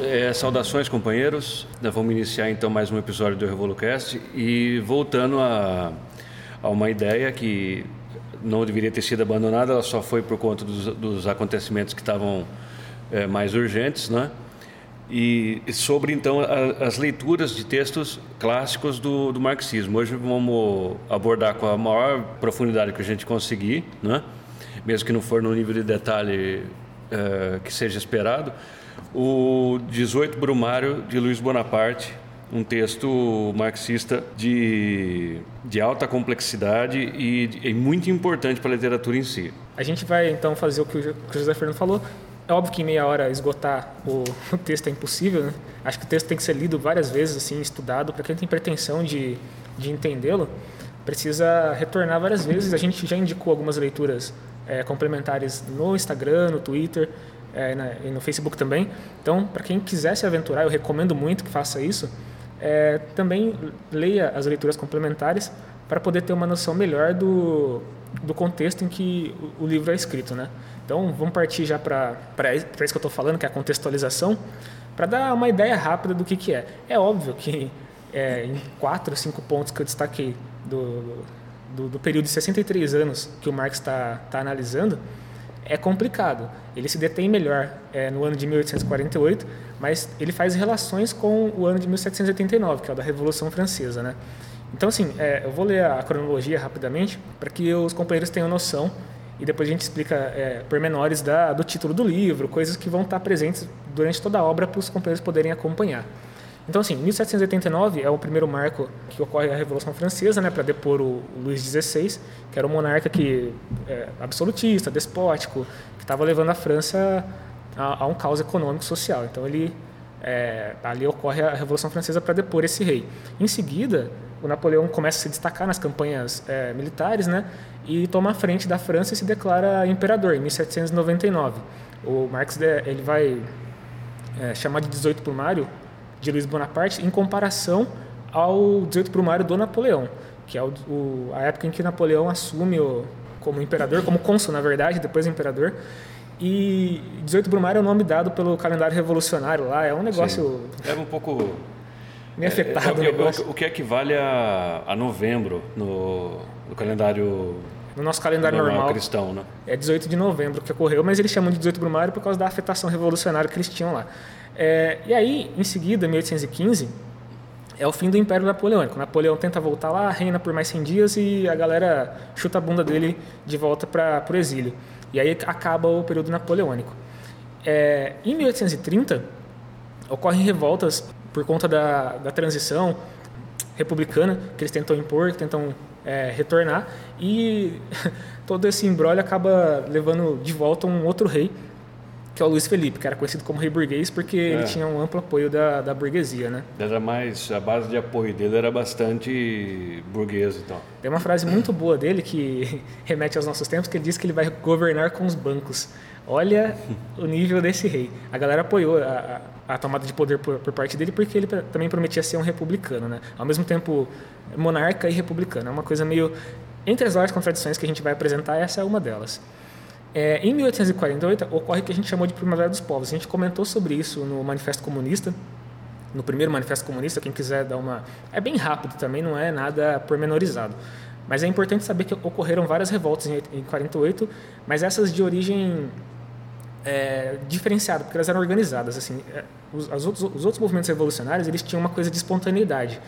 É, saudações companheiros. Vamos iniciar então mais um episódio do Revolucast e voltando a, a uma ideia que não deveria ter sido abandonada, ela só foi por conta dos, dos acontecimentos que estavam é, mais urgentes, né? E sobre então a, as leituras de textos clássicos do, do, marxismo. Hoje vamos abordar com a maior profundidade que a gente conseguir, né? mesmo que não for no nível de detalhe é, que seja esperado o 18 Brumário de Luiz Bonaparte, um texto marxista de, de alta complexidade e, e muito importante para a literatura em si. A gente vai então fazer o que o José Fernando falou. É óbvio que em meia hora esgotar o, o texto é impossível, né? Acho que o texto tem que ser lido várias vezes, assim, estudado. Para quem tem pretensão de, de entendê-lo, precisa retornar várias vezes. A gente já indicou algumas leituras é, complementares no Instagram, no Twitter é, na, e no Facebook também. Então, para quem quiser se aventurar, eu recomendo muito que faça isso. É, também leia as leituras complementares para poder ter uma noção melhor do, do contexto em que o, o livro é escrito, né? Então, vamos partir já para isso que eu estou falando, que é a contextualização, para dar uma ideia rápida do que, que é. É óbvio que é, em quatro, cinco pontos que eu destaquei do, do, do período de 63 anos que o Marx está tá analisando, é complicado. Ele se detém melhor é, no ano de 1848, mas ele faz relações com o ano de 1789, que é o da Revolução Francesa, né? Então, assim, é, eu vou ler a cronologia rapidamente para que os companheiros tenham noção e depois a gente explica é, pormenores da, do título do livro, coisas que vão estar presentes durante toda a obra para os companheiros poderem acompanhar. Então, assim, 1789 é o primeiro marco que ocorre a Revolução Francesa, né, para depor o Luís XVI, que era um monarca que é, absolutista, despótico, que estava levando a França a, a, um caos econômico social. Então, ele é, ali ocorre a Revolução Francesa para depor esse rei. Em seguida, o Napoleão começa a se destacar nas campanhas é, militares, né, e toma a frente da França e se declara imperador em 1799. O Marx ele vai é, chamar de 18 Brumário de Luiz Bonaparte em comparação ao 18 Brumário do Napoleão, que é o, o, a época em que Napoleão assume o, como imperador, como cônsul, na verdade, depois imperador. E 18 Brumário é o nome dado pelo calendário revolucionário lá, é um negócio. Sim. É um pouco. meio afetado. É, é, é, o que equivale a, a novembro no, no calendário no nosso calendário normal, normal, cristão, né? É 18 de novembro que ocorreu, mas eles chamam de 18 Brumário por causa da afetação revolucionária que eles tinham lá. É, e aí, em seguida, 1815, é o fim do Império Napoleônico. Napoleão tenta voltar lá, reina por mais 100 dias e a galera chuta a bunda dele de volta para o exílio. E aí acaba o período napoleônico. É, em 1830, ocorrem revoltas por conta da, da transição republicana que eles tentam impor, que tentam é, retornar, e todo esse embrólio acaba levando de volta um outro rei, que é o Luiz Felipe, que era conhecido como rei burguês porque é. ele tinha um amplo apoio da, da burguesia, né? Era mais, a base de apoio dele era bastante burguesa então. Tem uma frase muito boa dele que remete aos nossos tempos, que ele diz que ele vai governar com os bancos. Olha o nível desse rei. A galera apoiou a, a, tomada de poder por, por, parte dele porque ele também prometia ser um republicano, né? Ao mesmo tempo monarca e republicano. É uma coisa meio... Entre as várias contradições que a gente vai apresentar, essa é uma delas. É, em 1848 ocorre o que a gente chamou de Primavera dos Povos. A gente comentou sobre isso no Manifesto Comunista, no primeiro Manifesto Comunista. Quem quiser dar uma. É bem rápido também, não é nada pormenorizado. Mas é importante saber que ocorreram várias revoltas em 1948, mas essas de origem é, diferenciada, porque elas eram organizadas. Assim, é, os, outros, os outros movimentos revolucionários eles tinham uma coisa de espontaneidade.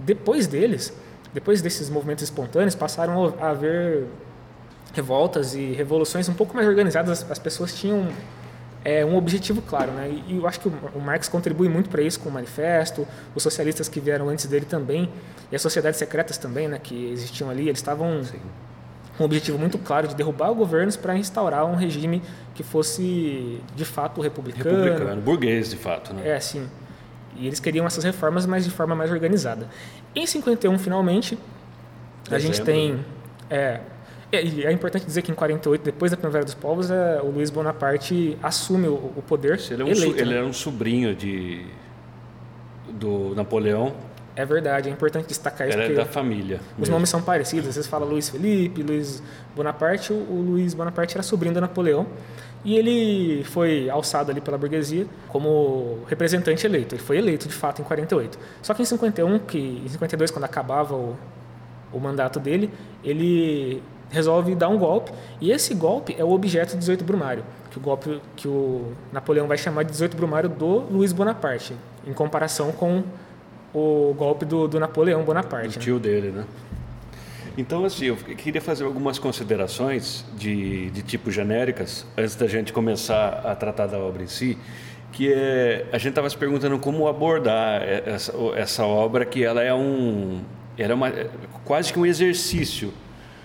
Depois deles, depois desses movimentos espontâneos, passaram a haver revoltas e revoluções um pouco mais organizadas, as, pessoas tinham é, um objetivo claro, né? E, eu acho que o, o Marx contribui muito para isso com o manifesto, os socialistas que vieram antes dele também, e as sociedades secretas também, né? Que existiam ali, eles estavam com um objetivo muito claro de derrubar governos para instaurar um regime que fosse de fato republicano. Republicano, burguês de fato, né? É, sim. E eles queriam essas reformas, mas de forma mais organizada. Em 51, finalmente, Dezembro. a gente tem é, e é importante dizer que em 48, depois da Primavera dos Povos, é, o Luiz Bonaparte assume o, o poder ele, é um, eleito, ele né? era um sobrinho de, do Napoleão. É verdade, é importante destacar isso. Ela é da família. Os mesmo. nomes são parecidos. Às vezes fala Luiz Felipe, Luiz Bonaparte. O Luiz Bonaparte era sobrinho do Napoleão. E ele foi alçado ali pela burguesia como representante eleito. Ele foi eleito de fato em 48. Só que em 51, que em 52 quando acabava o, o mandato dele, ele resolve dar um golpe. E esse golpe é o objeto do 18 Brumário, que o golpe que o Napoleão vai chamar de 18 Brumário do Luiz Bonaparte, em comparação com o golpe do, do Napoleão Bonaparte. O né? tio né? dele, né? Então, assim, eu queria fazer algumas considerações de, de tipo genéricas, antes da gente começar a tratar da obra em si, que é, a gente estava se perguntando como abordar essa, essa obra, que ela é um, era é uma, quase que um exercício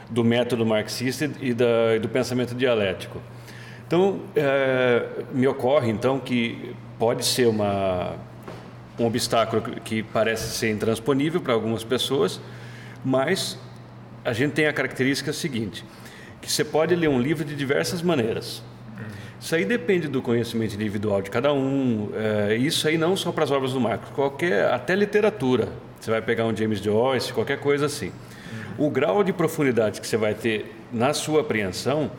do método marxista e da, do pensamento dialético. Então, é, me ocorre então que pode ser uma, um obstáculo que parece ser intransponível para algumas pessoas, mas a gente tem a característica seguinte, que você pode ler um livro de diversas maneiras. Isso aí depende do conhecimento individual de cada um. É, isso aí não só para as obras do Marx, qualquer até literatura. Você vai pegar um James Joyce, qualquer coisa assim. O grau de profundidade que você vai ter na sua apreensão,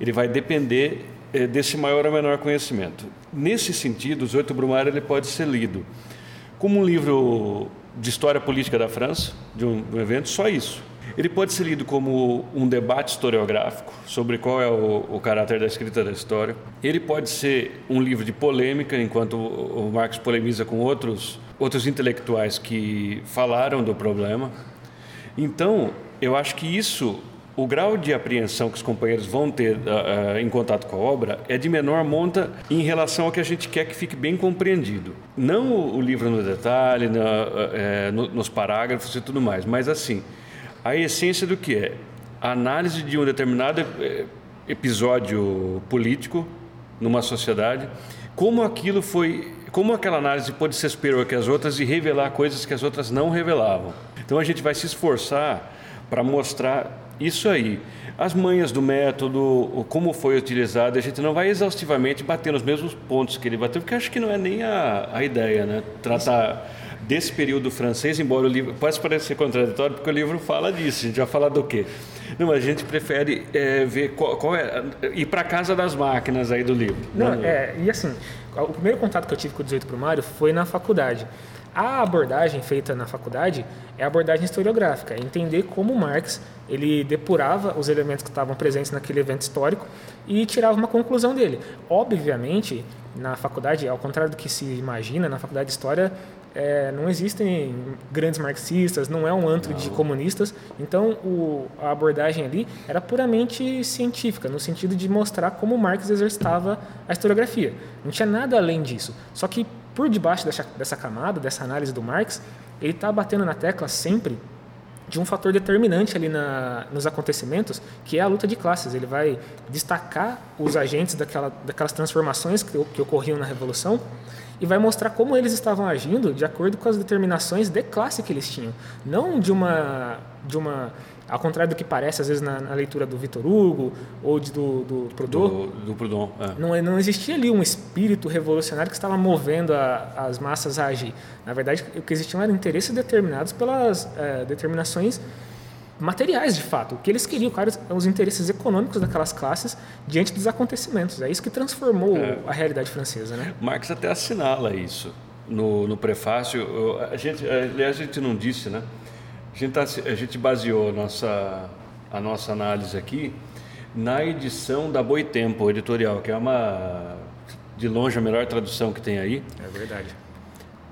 ele vai depender é, desse maior ou menor conhecimento. Nesse sentido, os oito Brumário ele pode ser lido como um livro de história política da França, de um, de um evento, só isso. Ele pode ser lido como um debate historiográfico sobre qual é o, o, caráter da escrita da história. Ele pode ser um livro de polêmica, enquanto o, o Marx polemiza com outros, outros intelectuais que falaram do problema. Então, eu acho que isso, o grau de apreensão que os companheiros vão ter uh, uh, em contato com a obra é de menor monta em relação ao que a gente quer que fique bem compreendido. Não o, o livro no detalhe, uh, no, nos parágrafos e tudo mais, mas assim a essência do que é a análise de um determinado eh, episódio político numa sociedade, como aquilo foi, como aquela análise pode ser superior que as outras e revelar coisas que as outras não revelavam. Então a gente vai se esforçar para mostrar isso aí. As manhas do método, como foi utilizado, a gente não vai exaustivamente bater nos mesmos pontos que ele bateu, porque acho que não é nem a, a ideia, né? Tratar desse período francês, embora o livro pode parecer contraditório, porque o livro fala disso. A gente vai falar do quê? Não, a gente prefere é, ver qual, qual, é ir para casa das máquinas aí do livro. Não, né? é e assim, o primeiro contato que eu tive com o 18 Primário foi na faculdade. A abordagem feita na faculdade é a abordagem historiográfica, é entender como Marx ele depurava os elementos que estavam presentes naquele evento histórico e tirava uma conclusão dele. Obviamente, na faculdade, ao contrário do que se imagina, na faculdade de história é, não existem grandes marxistas, não é um antro não. de comunistas. Então, o, a abordagem ali era puramente científica, no sentido de mostrar como Marx exercitava a historiografia. Não tinha nada além disso. Só que, por debaixo dessa, dessa camada, dessa análise do Marx, ele está batendo na tecla sempre de um fator determinante ali na, nos acontecimentos, que é a luta de classes. Ele vai destacar os agentes daquela, daquelas transformações que, que ocorriam na Revolução e vai mostrar como eles estavam agindo de acordo com as determinações de classe que eles tinham, não de uma de uma ao contrário do que parece às vezes na, na leitura do Vitor Hugo ou de, do, do Proudhon, do, do Proudhon é. não, não existia ali um espírito revolucionário que estava movendo a, as massas a agir. Na verdade, o que existiam eram interesses determinados pelas é, determinações materiais de fato. O que eles queriam, claro, os interesses econômicos daquelas classes diante dos acontecimentos. É isso que transformou é. a realidade francesa, né? Marx até assinala isso no, no prefácio. A gente, aliás, a gente não disse, né? A gente, tá, a gente baseou a nossa, a nossa análise aqui na edição da Boitempo editorial, que é uma de longe a melhor tradução que tem aí. É verdade.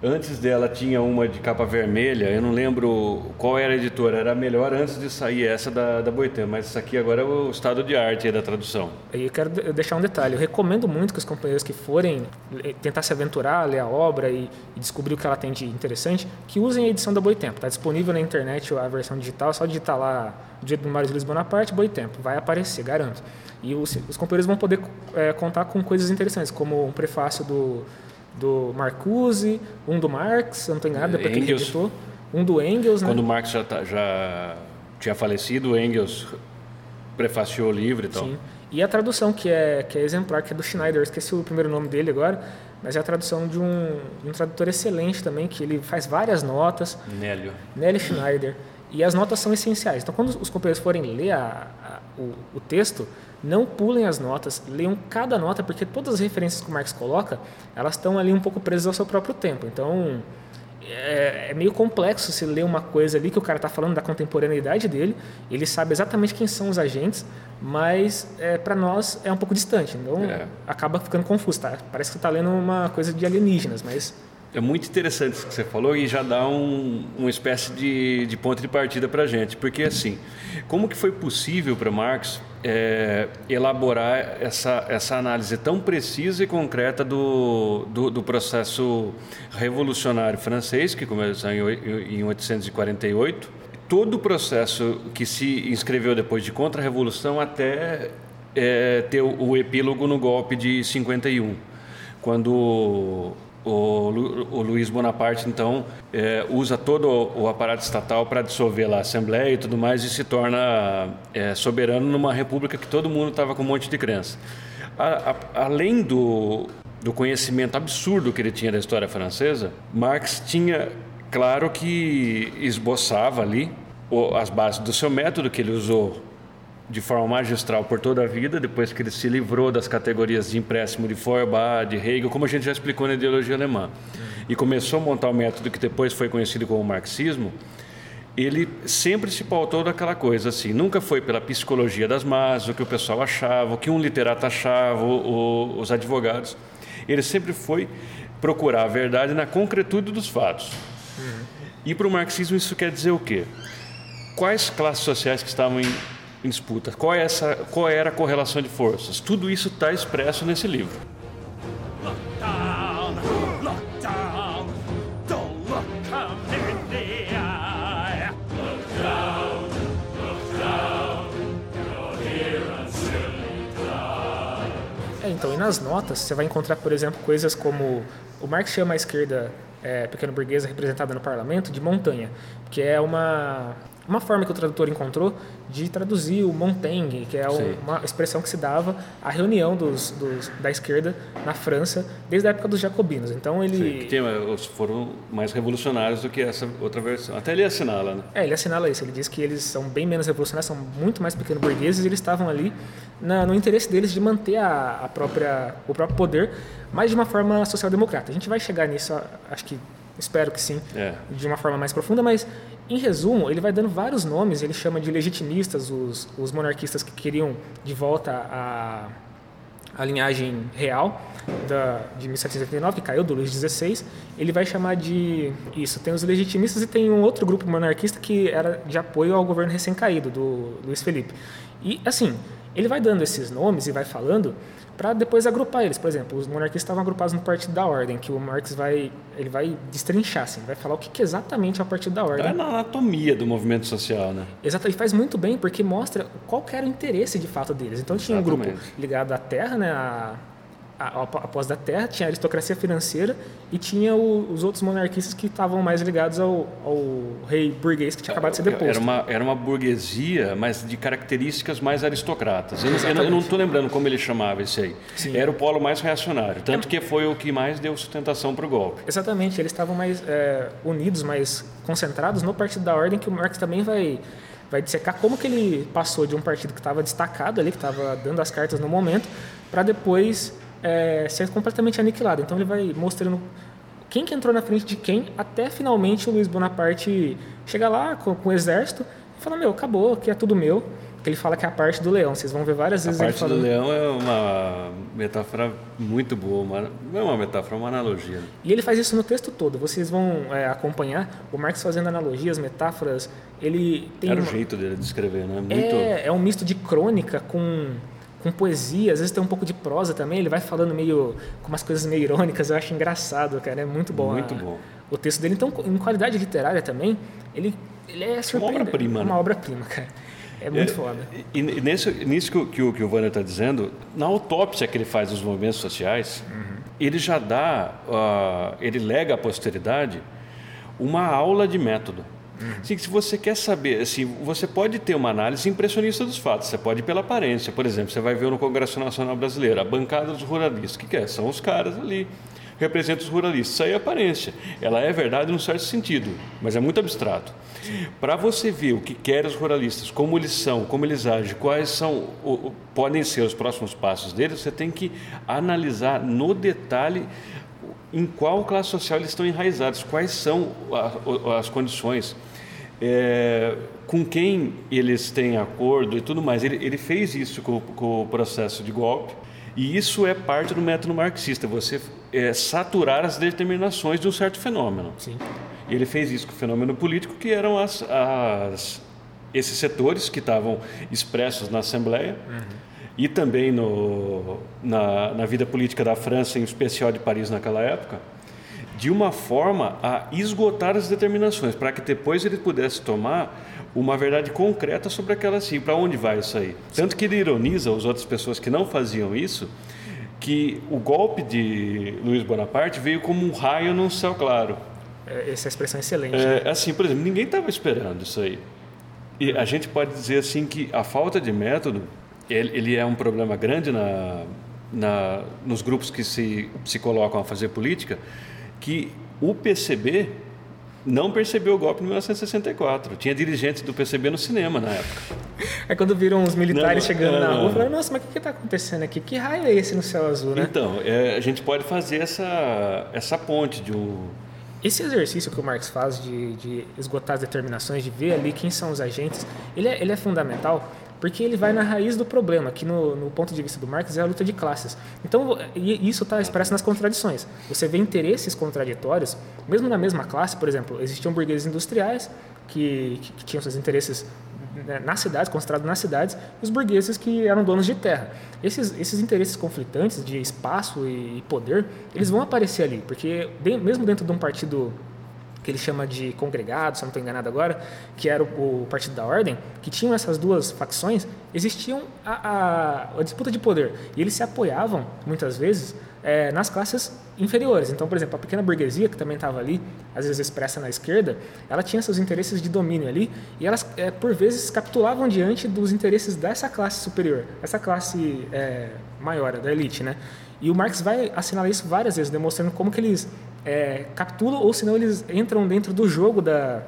Antes dela tinha uma de capa vermelha, eu não lembro qual era a editora, era melhor antes de sair essa da, da Boitan, mas essa aqui agora é o estado de arte da tradução. E eu quero deixar um detalhe, eu recomendo muito que os companheiros que forem eh, tentar se aventurar, ler a obra e, e descobrir o que ela tem de interessante, que usem a edição da Boitempo. Está disponível na internet a versão digital, só digitar lá do jeito do Mário Luiz Bonaparte, Boitempo, vai aparecer, garanto. E os, os companheiros vão poder é, contar com coisas interessantes, como um prefácio do do Marcuse, um do Marx, não tem nada para quem editou, um do Engels, né? Quando o Marx já, tá, já tinha falecido, o Engels prefaciou o livro e tal. Sim. E a tradução que é, que é exemplar, que é do Schneider, esqueci o primeiro nome dele agora, mas é a tradução de um, de um tradutor excelente também, que ele faz várias notas. Nélio. Nélio Schneider. E as notas são essenciais. Então, quando os companheiros forem ler a, a, o, o, texto, não pulem as notas, leiam cada nota, porque todas as referências que o Marx coloca, elas estão ali um pouco presas ao seu próprio tempo. Então, é, é meio complexo se ler uma coisa ali que o cara está falando da contemporaneidade dele, ele sabe exatamente quem são os agentes, mas é, para nós é um pouco distante. Então, é. acaba ficando confuso. Tá? Parece que está lendo uma coisa de alienígenas, mas é muito interessante isso que você falou e já dá um, uma espécie de, de ponto de partida para a gente. Porque, assim, como que foi possível para Marx é, elaborar essa, essa análise tão precisa e concreta do, do, do processo revolucionário francês, que começou em, em 1848, todo o processo que se inscreveu depois de contra-revolução até é, ter o, o epílogo no golpe de 51, quando o, o Luiz Bonaparte, então, é, usa todo o, o aparato estatal para dissolver lá a Assembleia e tudo mais e se torna é, soberano numa república que todo mundo estava com um monte de crença. A, a, além do, do conhecimento absurdo que ele tinha da história francesa, Marx tinha claro que esboçava ali as bases do seu método que ele usou de forma magistral por toda a vida, depois que ele se livrou das categorias de empréstimo de Feuerbach, de Hegel, como a gente já explicou na ideologia alemã, e começou a montar o um método que depois foi conhecido como marxismo, ele sempre se pautou daquela coisa assim, nunca foi pela psicologia das massas, o que o pessoal achava, o que um literato achava, o, os advogados. Ele sempre foi procurar a verdade na concretude dos fatos. Uhum. E para o marxismo isso quer dizer o quê? Quais classes sociais que estavam em em disputa. Qual, é essa, qual era a correlação de forças? Tudo isso está expresso nesse livro. É, então, e nas notas você vai encontrar, por exemplo, coisas como o Marx chama a esquerda é, pequeno burguesa representada no parlamento de montanha, que é uma uma forma que o tradutor encontrou de traduzir o Montaigne, que é Sim. uma expressão que se dava à reunião dos, dos, da esquerda na França desde a época dos jacobinos. Então ele Sim, que tem, foram mais revolucionários do que essa outra versão. Até ele assinala, né? É, ele assinala isso. Ele diz que eles são bem menos revolucionários, são muito mais pequeno burgueses e eles estavam ali na, no interesse deles de manter a, a própria o próprio poder, mas de uma forma social-democrata. A gente vai chegar nisso, acho que espero que sim, é. de uma forma mais profunda, mas em resumo, ele vai dando vários nomes, ele chama de legitimistas os, os monarquistas que queriam de volta a, a linhagem real da, de 1789, que caiu do Luís XVI. Ele vai chamar de. Isso, tem os legitimistas e tem um outro grupo monarquista que era de apoio ao governo recém-caído, do Luiz Felipe. E, assim, ele vai dando esses nomes e vai falando para depois agrupar eles. Por exemplo, os monarquistas estavam agrupados no Partido da Ordem, que o Marx vai, ele vai destrinchar, assim, vai falar o que, que exatamente é o Partido da Ordem. É na anatomia do movimento social, né? Exato, e faz muito bem porque mostra qual era o interesse de fato deles. Então tinha Exatamente. um grupo ligado à terra, né, a, após da Terra, tinha a aristocracia financeira e tinha o, os outros monarquistas que estavam mais ligados ao, ao, rei burguês que tinha acabado de ser deposto. Era uma, era uma burguesia, mas de características mais aristocratas. Eu, eu não estou lembrando como ele chamava esse aí. Sim. Era o polo mais reacionário, tanto é. que foi o que mais deu sustentação para o golpe. Exatamente, eles estavam mais é, unidos, mais concentrados no Partido da Ordem, que o Marx também vai vai dissecar como que ele passou de um partido que estava destacado ali, que estava dando as cartas no momento, para depois é, ser completamente aniquilado. Então ele vai mostrando quem que entrou na frente de quem, até finalmente o Luiz Bonaparte chegar lá com, com o exército e falar, meu, acabou, aqui é tudo meu. Que ele fala que é a parte do leão. Vocês vão ver várias vezes a parte do leão é uma metáfora muito boa, uma, não é uma metáfora, é uma analogia. Né? E ele faz isso no texto todo. Vocês vão é, acompanhar o Marx fazendo analogias, metáforas. Ele tem Era uma... o jeito dele de escrever, né? Muito... É, é um misto de crônica com com poesia, às vezes tem um pouco de prosa também, ele vai falando meio com umas coisas meio irônicas, eu acho engraçado, cara, é muito bom. Muito a, bom. O texto dele, então, em qualidade literária também, ele, ele é surpreendente. Uma obra-prima, né? Uma obra-prima, cara. É muito é, foda. E, e nisso, nisso que, o, que o, que o Wander está dizendo, na autópsia que ele faz dos movimentos sociais, uhum. ele já dá, uh, ele lega à posteridade uma aula de método. Assim, se você quer saber, assim, você pode ter uma análise impressionista dos fatos, você pode ir pela aparência. Por exemplo, você vai ver no Congresso Nacional Brasileiro a bancada dos ruralistas. O que, que é? São os caras ali representam os ruralistas. Isso aí é aparência. Ela é verdade num certo sentido, mas é muito abstrato. Para você ver o que querem os ruralistas, como eles são, como eles agem, quais são, o, podem ser os próximos passos deles, você tem que analisar no detalhe em qual classe social eles estão enraizados, quais são a, as condições, é, com quem eles têm acordo e tudo mais. Ele, ele fez isso com, com, o processo de golpe e isso é parte do método marxista, você é, saturar as determinações de um certo fenômeno. Sim. E ele fez isso com o fenômeno político, que eram as, as esses setores que estavam expressos na Assembleia. Uhum e também no, na, na vida política da França, em especial de Paris naquela época, de uma forma a esgotar as determinações, para que depois ele pudesse tomar uma verdade concreta sobre aquela assim, para onde vai isso aí. Tanto que ele ironiza as outras pessoas que não faziam isso, que o golpe de Luiz Bonaparte veio como um raio num céu claro. É, essa expressão é excelente. É, né? Assim, por exemplo, ninguém estava esperando isso aí. E a gente pode dizer assim que a falta de método ele, ele é um problema grande na, na, nos grupos que se, se colocam a fazer política, que o PCB não percebeu o golpe em 1964. Tinha dirigentes do PCB no cinema na época. É quando viram os militares não, chegando é, na rua, falaram, nossa, mas o que está acontecendo aqui? Que raio é esse no céu azul, né? Então, é, a gente pode fazer essa, essa ponte de um... Esse exercício que o Marx faz de, de esgotar as determinações, de ver ali quem são os agentes, ele é, ele é fundamental porque ele vai na raiz do problema, que no, no, ponto de vista do Marx é a luta de classes. Então, isso está expresso nas contradições. Você vê interesses contraditórios, mesmo na mesma classe, por exemplo, existiam burgueses industriais que, que, que tinham seus interesses né, nas cidades, concentrados nas cidades, e os burgueses que eram donos de terra. Esses, esses interesses conflitantes de espaço e poder, eles vão aparecer ali, porque mesmo dentro de um partido que ele chama de congregado, se eu não estou enganado agora, que era o, o, Partido da Ordem, que tinham essas duas facções, existiam a, a, a disputa de poder. E eles se apoiavam, muitas vezes, é, nas classes inferiores. Então, por exemplo, a pequena burguesia, que também estava ali, às vezes expressa na esquerda, ela tinha seus interesses de domínio ali, e elas, é, por vezes, capitulavam diante dos interesses dessa classe superior, essa classe é, maior, da elite, né? E o Marx vai assinalar isso várias vezes, demonstrando como que eles é, capturam ou senão eles entram dentro do jogo da,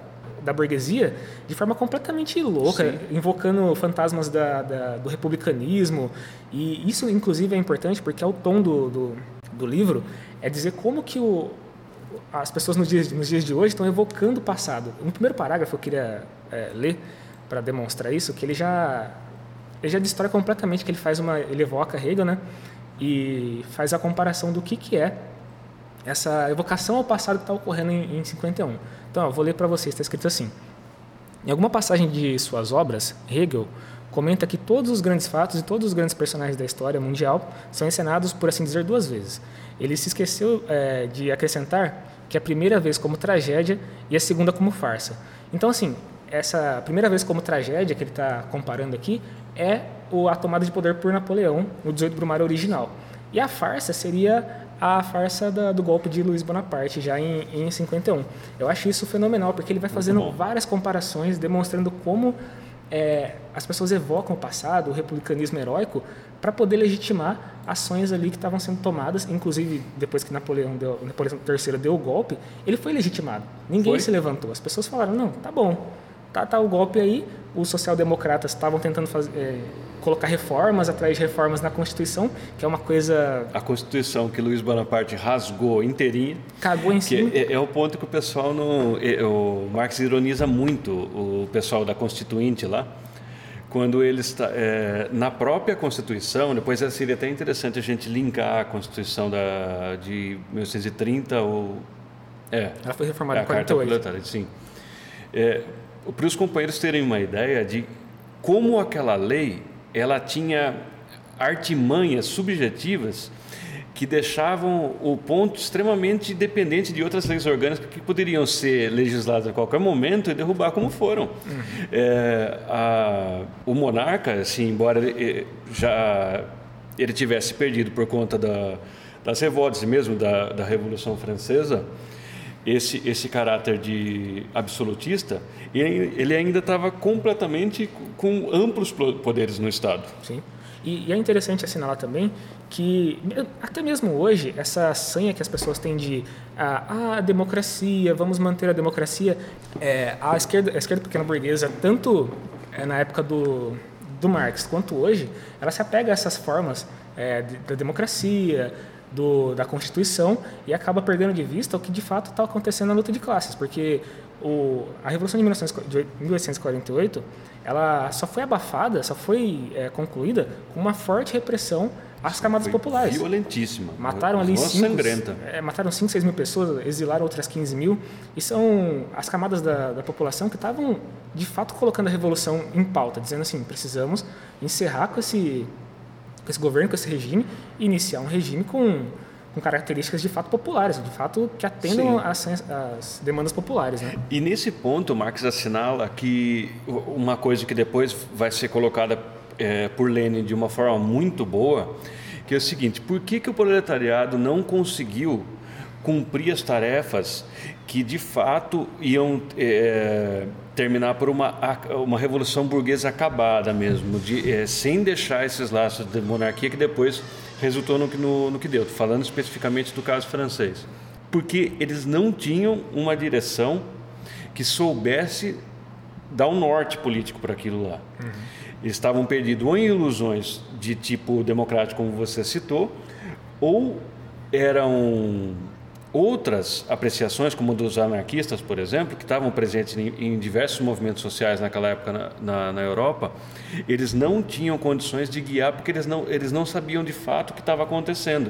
da burguesia de forma completamente louca, Sim. invocando fantasmas da, da, do republicanismo. E isso, inclusive, é importante porque é o tom do, do, do livro, é dizer como que o, as pessoas nos dias, nos dias de hoje estão evocando o passado. No primeiro parágrafo eu queria é, ler para demonstrar isso, que ele já ele já destrói completamente, que ele faz uma ele evoca Hegel, né? E faz a comparação do que que é essa evocação ao passado que está ocorrendo em, em 51. Então, eu vou ler para vocês, está escrito assim. Em alguma passagem de suas obras, Hegel comenta que todos os grandes fatos e todos os grandes personagens da história mundial são encenados, por assim dizer, duas vezes. Ele se esqueceu é, de acrescentar que a primeira vez como tragédia e a segunda como farsa. Então, assim, essa primeira vez como tragédia que ele está comparando aqui é a tomada de poder por Napoleão no 18 Brumário original. E a farsa seria a farsa da, do golpe de Luiz Bonaparte, já em, em 51. Eu acho isso fenomenal, porque ele vai fazendo várias comparações, demonstrando como é, as pessoas evocam o passado, o republicanismo heróico, para poder legitimar ações ali que estavam sendo tomadas, inclusive depois que Napoleão, deu, Napoleão III deu o golpe, ele foi legitimado. Ninguém foi? se levantou. As pessoas falaram, não, tá bom, tá, tá o golpe aí, os social-democratas estavam tentando fazer, é, colocar reformas atrás de reformas na Constituição, que é uma coisa... A Constituição que Luiz Bonaparte rasgou inteirinha. Cagou em cima. É, é, o ponto que o pessoal não... É, o Marx ironiza muito o pessoal da Constituinte lá, quando ele está é, na própria Constituição, depois seria até interessante a gente linkar a Constituição da, de 1930 ou... É, Ela foi reformada é, em 48. sim. É, para os companheiros terem uma ideia de como aquela lei ela tinha artimanhas subjetivas que deixavam o ponto extremamente dependente de outras leis orgânicas que poderiam ser legisladas a qualquer momento e derrubar como foram. Uhum. É, a, o monarca, assim, embora ele, já ele tivesse perdido por conta da, das revoltas mesmo da, da Revolução Francesa, esse, esse caráter de absolutista, ele, ele ainda estava completamente com amplos poderes no Estado. Sim. E, e, é interessante assinalar também que, até mesmo hoje, essa sanha que as pessoas têm de ah, a democracia, vamos manter a democracia, é, a, esquerda, a esquerda pequena burguesa, tanto é, na época do, do Marx quanto hoje, ela se apega a essas formas é, da democracia, do, da Constituição e acaba perdendo de vista o que de fato está acontecendo na luta de classes, porque o, a Revolução de, 1848 ela só foi abafada, só foi é, concluída com uma forte repressão às camadas foi populares. Violentíssima. Mataram ali cinco, é, mataram 5, 6 mil pessoas, exilaram outras 15 mil. E são as camadas da, da população que estavam, de fato, colocando a revolução em pauta, dizendo assim: precisamos encerrar com esse com esse governo, com esse regime, e iniciar um regime com, com características de fato populares, de fato que atendam às, às, demandas populares. Né? E nesse ponto, Marx assinala que uma coisa que depois vai ser colocada é, por Lenin de uma forma muito boa, que é o seguinte: por que, que o proletariado não conseguiu cumprir as tarefas que de fato iam é, terminar por uma, uma revolução burguesa acabada mesmo, de, é, sem deixar esses laços de monarquia que depois resultou no, no, no que deu, falando especificamente do caso francês. Porque eles não tinham uma direção que soubesse dar um norte político para aquilo lá. Uhum. Eles estavam perdidos ou em ilusões de tipo democrático, como você citou, ou eram Outras apreciações, como dos anarquistas, por exemplo, que estavam presentes em, em diversos movimentos sociais naquela época na, na, na, Europa, eles não tinham condições de guiar porque eles não, eles não sabiam de fato o que estava acontecendo.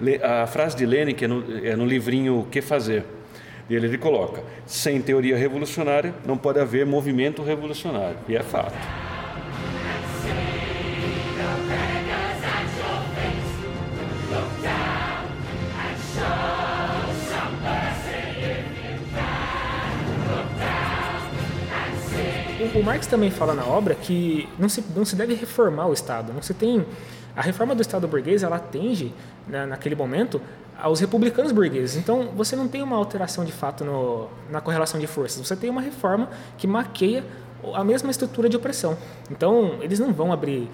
Uhum. A frase de Lenin, que é no, é no livrinho O Que Fazer, ele, ele coloca: sem teoria revolucionária não pode haver movimento revolucionário. E é fato. O Marx também fala na obra que não se, não se deve reformar o Estado. Não se tem a reforma do Estado burguês ela atende né, naquele momento aos republicanos burgueses. Então você não tem uma alteração de fato no, na correlação de forças. Você tem uma reforma que maqueia a mesma estrutura de opressão. Então, eles não vão abrir,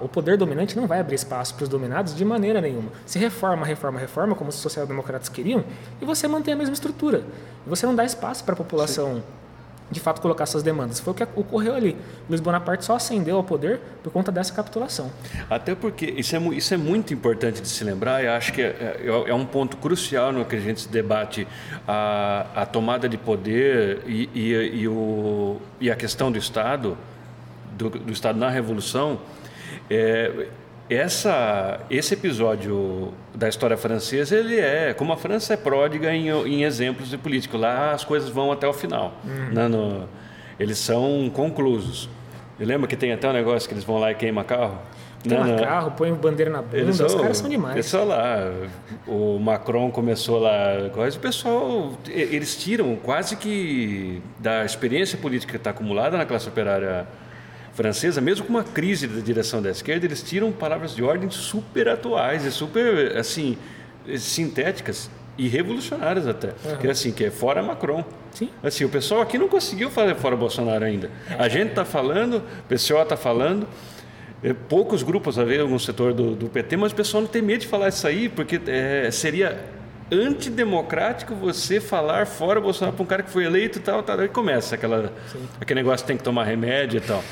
o poder dominante não vai abrir espaço para os dominados de maneira nenhuma. Se reforma, reforma, reforma, como os social-democratas queriam, e você mantém a mesma estrutura. Você não dá espaço para a população Sim de fato colocar suas demandas. Foi o que ocorreu ali. Luiz Bonaparte só ascendeu ao poder por conta dessa capitulação. Até porque isso é, isso é muito importante de se lembrar, e acho que é, é, é, um ponto crucial no que a gente debate a, a tomada de poder e, e, e, o, e a questão do Estado, do, do Estado na Revolução. É, essa, esse episódio da história francesa, ele é, como a França é pródiga em, em exemplos de político, lá as coisas vão até o final, uhum. né, no, eles são conclusos. Eu lembro que tem até um negócio que eles vão lá e queimam carro. Queima não, não. carro, põe bandeira na bunda, eles os caras são demais. Pessoal lá, o Macron começou lá, o pessoal, eles tiram quase que da experiência política que está acumulada na classe operária francesa, mesmo com uma crise da direção da esquerda, eles tiram palavras de ordem super atuais e super assim sintéticas e revolucionárias até. Uhum. Que é assim, que é fora Macron. Sim. Assim, o pessoal aqui não conseguiu fazer fora Bolsonaro ainda. A gente está falando, o pessoal está falando, é, poucos grupos a ver algum setor do, do, PT, mas o pessoal não tem medo de falar isso aí, porque é, seria antidemocrático você falar fora Bolsonaro para um cara que foi eleito e tal, tal. Aí começa aquela, aquele negócio que tem que tomar remédio e tal.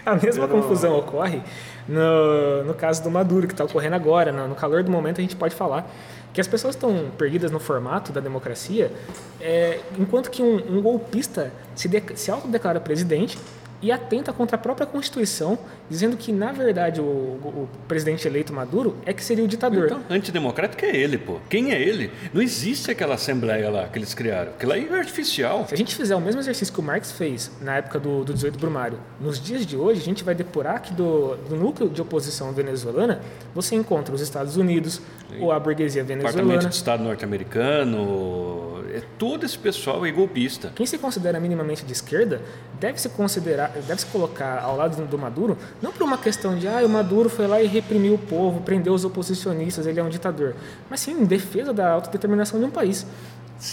A mesma confusão ocorre no, no caso do Maduro, que está ocorrendo agora. No, no calor do momento, a gente pode falar que as pessoas estão perdidas no formato da democracia, é, enquanto que um, um golpista se, de, se autodeclara presidente e atenta contra a própria Constituição, dizendo que, na verdade, o, o, presidente eleito Maduro é que seria o ditador. Então, antidemocrático é ele, pô. Quem é ele? Não existe aquela assembleia lá que eles criaram. Aquilo aí é artificial. Se a gente fizer o mesmo exercício que o Marx fez na época do, do 18 Brumário, nos dias de hoje, a gente vai depurar que do, do núcleo de oposição venezuelana, você encontra os Estados Unidos. Ou a burguesia venezuelana. Departamento de Estado norte-americano, é, todo esse pessoal é golpista. Quem se considera minimamente de esquerda deve se considerar, deve se colocar ao lado do Maduro, não por uma questão de ah, o Maduro foi lá e reprimiu o povo, prendeu os oposicionistas, ele é um ditador, mas sim em defesa da autodeterminação de um país.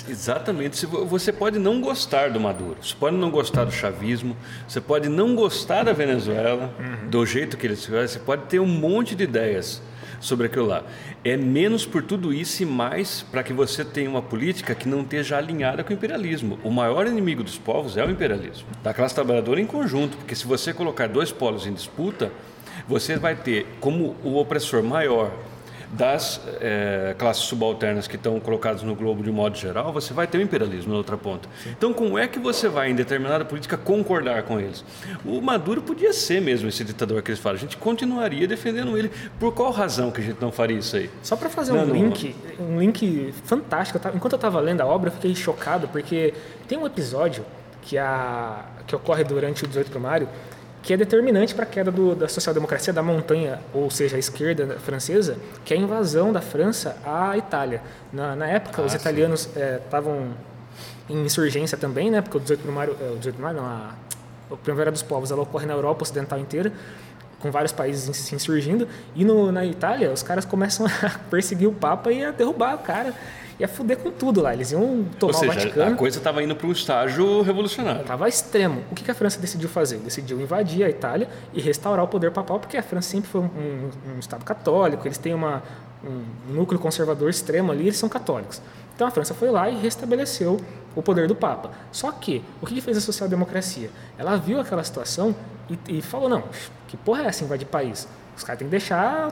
Exatamente. Você pode não gostar do Maduro, você pode não gostar do chavismo, você pode não gostar da Venezuela, uhum. do jeito que eles fazem, você pode ter um monte de ideias sobre aquilo lá. É menos por tudo isso e mais para que você tenha uma política que não esteja alinhada com o imperialismo. O maior inimigo dos povos é o imperialismo, da classe trabalhadora em conjunto, porque se você colocar dois polos em disputa, você vai ter como o opressor maior das é, classes subalternas que estão colocadas no globo de modo geral, você vai ter o imperialismo na outra ponta. Então, como é que você vai, em determinada política, concordar com eles? O Maduro podia ser mesmo esse ditador que eles falam. A gente continuaria defendendo ele. Por qual razão que a gente não faria isso aí? Só para fazer não, um link, um link fantástico. Enquanto eu estava lendo a obra, eu fiquei chocado, porque tem um episódio que, a, que ocorre durante o 18 primário que é determinante para a queda do, da social-democracia da montanha, ou seja, a esquerda francesa, que é a invasão da França à Itália. Na, na época, ah, os italianos estavam é, em insurgência também, né? Porque o 18 de maio, é, o 18 de maio não, a, a Primavera dos Povos, ela ocorre na Europa Ocidental inteira, com vários países se insurgindo, e no, na Itália os caras começam a perseguir o Papa e a derrubar o cara ia fuder com tudo lá. Eles iam tomar Ou seja, o Vaticano. A coisa estava indo para um estágio revolucionário. Estava extremo. O que a França decidiu fazer? Decidiu invadir a Itália e restaurar o poder papal, porque a França sempre foi um, um, um Estado católico, eles têm uma, um núcleo conservador extremo ali, eles são católicos. Então a França foi lá e restabeleceu o poder do Papa. Só que, o que fez a social-democracia? Ela viu aquela situação e, e falou: não, que porra é essa invadir país? Os caras têm que deixar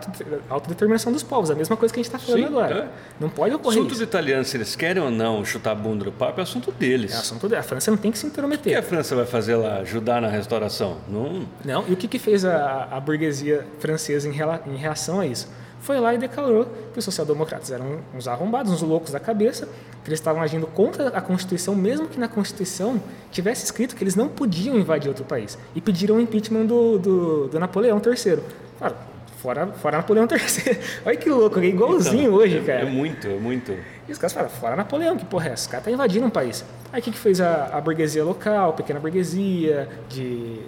a autodeterminação dos povos, a mesma coisa que a gente está falando Sim, agora. É. Não pode ocorrer assunto dos italianos, se eles querem ou não chutar a bunda do Papa, é assunto deles. É assunto deles. A França não tem que se intrometer. O que a França vai fazer lá? Ajudar na restauração? Não. Não. E o que, que fez a, a burguesia francesa em, rela, em reação a isso? Foi lá e declarou que os social-democratas eram uns arrombados, uns loucos da cabeça, que eles estavam agindo contra a Constituição, mesmo que na Constituição tivesse escrito que eles não podiam invadir outro país. E pediram o impeachment do, do, do Napoleão III. Claro, fora, fora Napoleão III. Olha que louco, é igualzinho então, hoje, cara. É muito, é muito. E os caras falaram, fora Napoleão, que porra é essa? Os caras tá invadindo um país. Aí o que, que fez a, a burguesia local, a pequena burguesia, de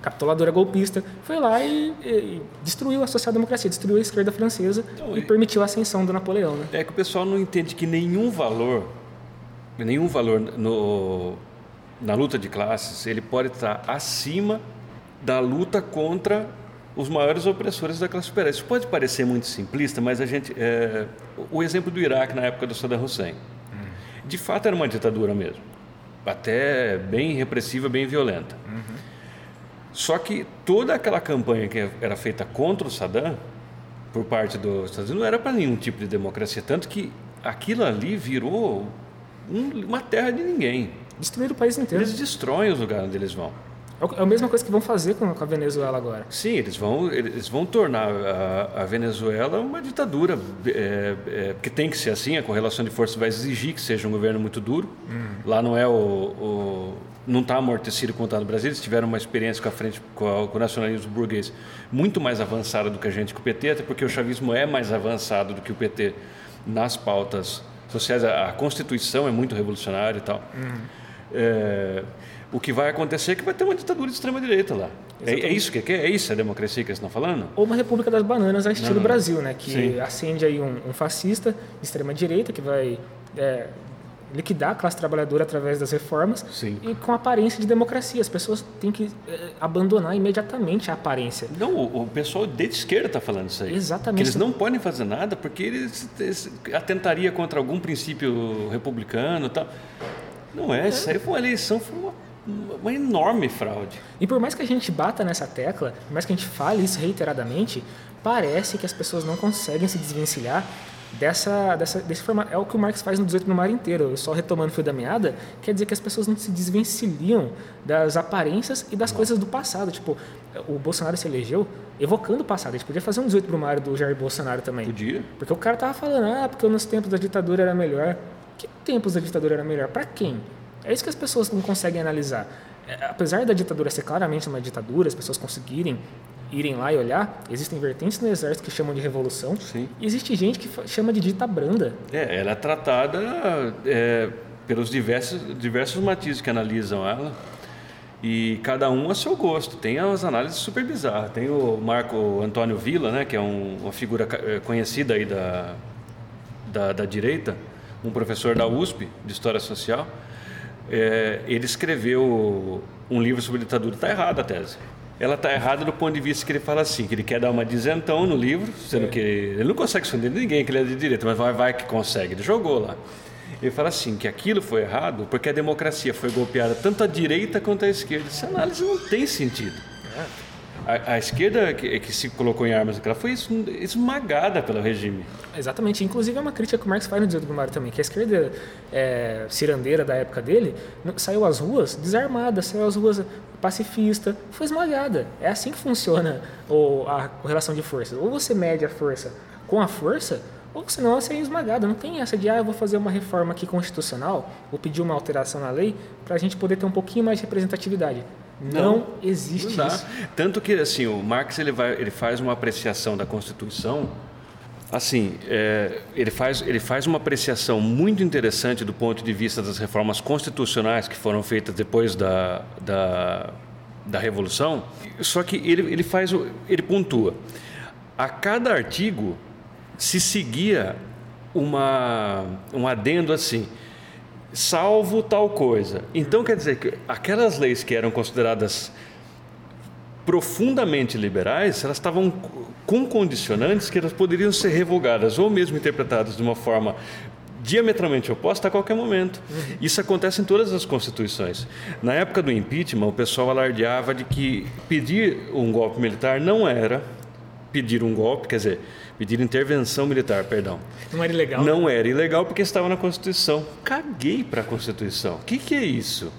capituladora golpista, foi lá e, e, destruiu a social-democracia, destruiu a esquerda francesa então, e permitiu a ascensão do Napoleão. Né? É que o pessoal não entende que nenhum valor, nenhum valor no, na luta de classes, ele pode estar acima da luta contra os maiores opressores da classe operária. Isso pode parecer muito simplista, mas a gente, é, o exemplo do Iraque na época do Saddam Hussein, de fato era uma ditadura mesmo, até bem repressiva, bem violenta. Uhum. Só que toda aquela campanha que era feita contra o Saddam, por parte dos Estados Unidos, não era para nenhum tipo de democracia, tanto que aquilo ali virou um, uma terra de ninguém. Destruir o país inteiro. Eles destroem os lugares onde eles vão. É a mesma coisa que vão fazer com a Venezuela agora. Sim, eles vão, eles vão tornar a, a Venezuela uma ditadura, é, é, porque tem que ser assim, a correlação de forças vai exigir que seja um governo muito duro. Hum. Lá não é o, o não está amortecido como está no Brasil, eles tiveram uma experiência com a frente com, a, com, o nacionalismo burguês muito mais avançada do que a gente com o PT, até porque o chavismo é mais avançado do que o PT nas pautas sociais. A, a Constituição é muito revolucionária e tal. Hum. É, o que vai acontecer é que vai ter uma ditadura de extrema-direita lá. É, é, isso que é? É isso a democracia que eles estão falando? Ou uma república das bananas a estilo não, não. Brasil, né? Que Sim. acende aí um, um fascista de extrema-direita que vai é, liquidar a classe trabalhadora através das reformas Sim. e com aparência de democracia. As pessoas têm que é, abandonar imediatamente a aparência. Não, o, o pessoal de esquerda está falando isso aí. Exatamente. Que eles não podem fazer nada porque eles, eles atentaria contra algum princípio republicano e tal. Não é, é. isso aí foi uma eleição, foi uma uma enorme fraude. E por mais que a gente bata nessa tecla, por mais que a gente fale isso reiteradamente, parece que as pessoas não conseguem se desvencilhar dessa, dessa, desse formato. É o que o Marx faz no 18 no mar inteiro. Só retomando o fio da meada, quer dizer que as pessoas não se desvencilham das aparências e das não. coisas do passado. Tipo, o Bolsonaro se elegeu evocando o passado. A gente podia fazer um 18 Mário do Jair Bolsonaro também. Podia. Porque o cara tava falando, ah, porque nos tempos da ditadura era melhor. Que tempos da ditadura era melhor? Para quem? É isso que as pessoas não conseguem analisar. É, apesar da ditadura ser claramente uma ditadura, as pessoas conseguirem irem lá e olhar, existem vertentes no exército que chamam de revolução. Sim. E existe gente que chama de dita branda. É, ela é tratada é, pelos diversos, diversos matizes que analisam ela. E cada um a seu gosto. Tem as análises super bizarras. Tem o Marco Antônio Villa, né, que é um, uma figura é, conhecida aí da, da, da direita, um professor da USP de História Social, é, ele escreveu um livro sobre ditadura. Está errada a tese. Ela está errada do ponto de vista que ele fala assim, que ele quer dar uma dizentão no livro, sendo é. que ele não consegue esconder ninguém que ele é de direita, mas vai, vai que consegue. Ele jogou lá. Ele fala assim, que aquilo foi errado porque a democracia foi golpeada tanto à direita quanto à esquerda. Essa análise não tem sentido. A, esquerda que, que, se colocou em armas ela foi esmagada pelo regime. Exatamente. Inclusive é uma crítica que o Marx faz no Dia do Mário também, que a esquerda é, cirandeira da época dele saiu às ruas desarmada, saiu às ruas pacifista, foi esmagada. É assim que funciona o, a correlação de forças. Ou você mede a força com a força, ou senão você é esmagado. Não tem essa de, ah, eu vou fazer uma reforma aqui constitucional, vou pedir uma alteração na lei para a gente poder ter um pouquinho mais de representatividade. Não, não existe não isso. Tanto que assim, o Marx ele, vai, ele faz uma apreciação da Constituição Assim, é, ele, faz, ele faz uma apreciação muito interessante do ponto de vista das reformas constitucionais que foram feitas depois da, da, da Revolução, só que ele, ele faz, ele pontua. A cada artigo se seguia uma, um adendo assim, salvo tal coisa. Então quer dizer que aquelas leis que eram consideradas profundamente liberais, elas estavam com condicionantes que elas poderiam ser revogadas ou mesmo interpretadas de uma forma diametralmente oposta a qualquer momento. Uhum. Isso acontece em todas as constituições. Na época do impeachment, o pessoal alardeava de que pedir um golpe militar não era pedir um golpe, quer dizer, pedir intervenção militar, perdão. Não era ilegal? Não era ilegal porque estava na Constituição. Caguei para a Constituição. O que, que é isso?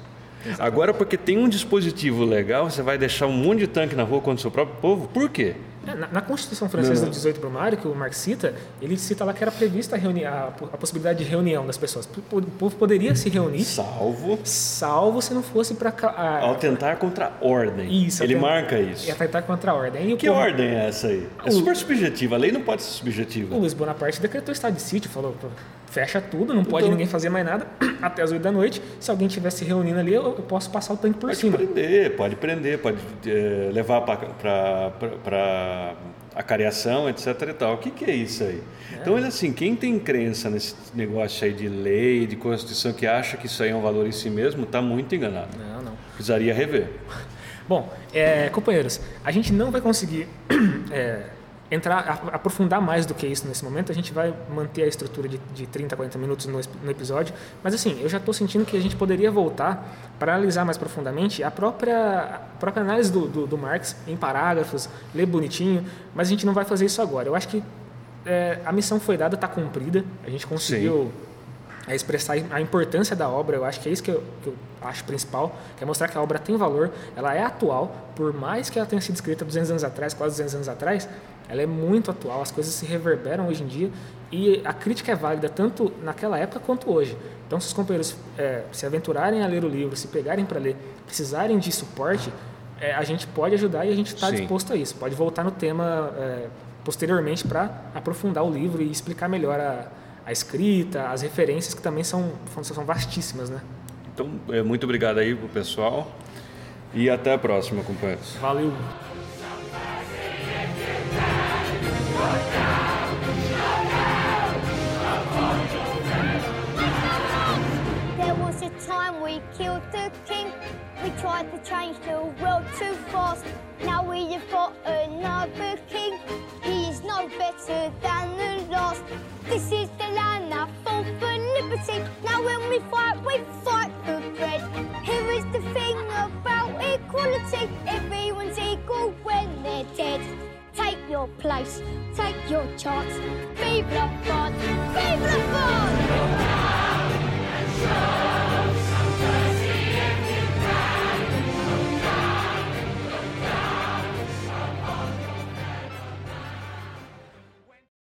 Exatamente. Agora, porque tem um dispositivo legal, você vai deixar um monte de tanque na rua contra o seu próprio povo? Por quê? É, na, na, Constituição Francesa do 18 Brumário, que o Marx cita, ele cita lá que era prevista a, reuni a, a, possibilidade de reunião das pessoas. O povo poderia se reunir. Salvo. Salvo se não fosse para. Ao tentar contra a ordem. Isso. Ele marca isso. É tentar contra a ordem. que povo, ordem é essa aí? É o, super subjetiva. A lei não pode ser subjetiva. O Luiz Bonaparte decretou estado de sítio, falou fecha tudo, não pode então, ninguém fazer mais nada até as 8 da noite. Se alguém estiver se reunindo ali, eu, eu, posso passar o tanque por pode cima. Pode prender, pode prender, pode é, levar para a cariação, etc. E tal. O que, que é isso aí? É. Então, assim, quem tem crença nesse negócio aí de lei, de Constituição, que acha que isso aí é um valor em si mesmo, está muito enganado. Não, não. Precisaria rever. Bom, é, companheiros, a gente não vai conseguir. Entrar, aprofundar mais do que isso nesse momento. A gente vai manter a estrutura de, de 30, 40 minutos no, no episódio. Mas assim, eu já estou sentindo que a gente poderia voltar para analisar mais profundamente a própria, a própria análise do, do, do, Marx em parágrafos, ler bonitinho, mas a gente não vai fazer isso agora. Eu acho que é, a missão foi dada, está cumprida, a gente conseguiu é, expressar a importância da obra, eu acho que é isso que eu, que eu acho principal, que é mostrar que a obra tem valor, ela é atual, por mais que ela tenha sido escrita 200 anos atrás, quase 200 anos atrás, ela é muito atual, as coisas se reverberam hoje em dia e a crítica é válida tanto naquela época quanto hoje. Então, se os companheiros é, se aventurarem a ler o livro, se pegarem para ler, precisarem de suporte, é, a gente pode ajudar e a gente está disposto a isso. Pode voltar no tema é, posteriormente para aprofundar o livro e explicar melhor a, a escrita, as referências que também são, são vastíssimas, né? Então, é, muito obrigado aí pro pessoal e até a próxima, companheiros. Valeu! time we killed the king. We tried to change the world too fast. Now we have got another king. No better than the last. This is the land that fought for liberty. Now when we fight, we fight for bread. Here is the thing about equality. Everyone's equal when they're dead. Take your place, take your chance. Vive la France, vive la France!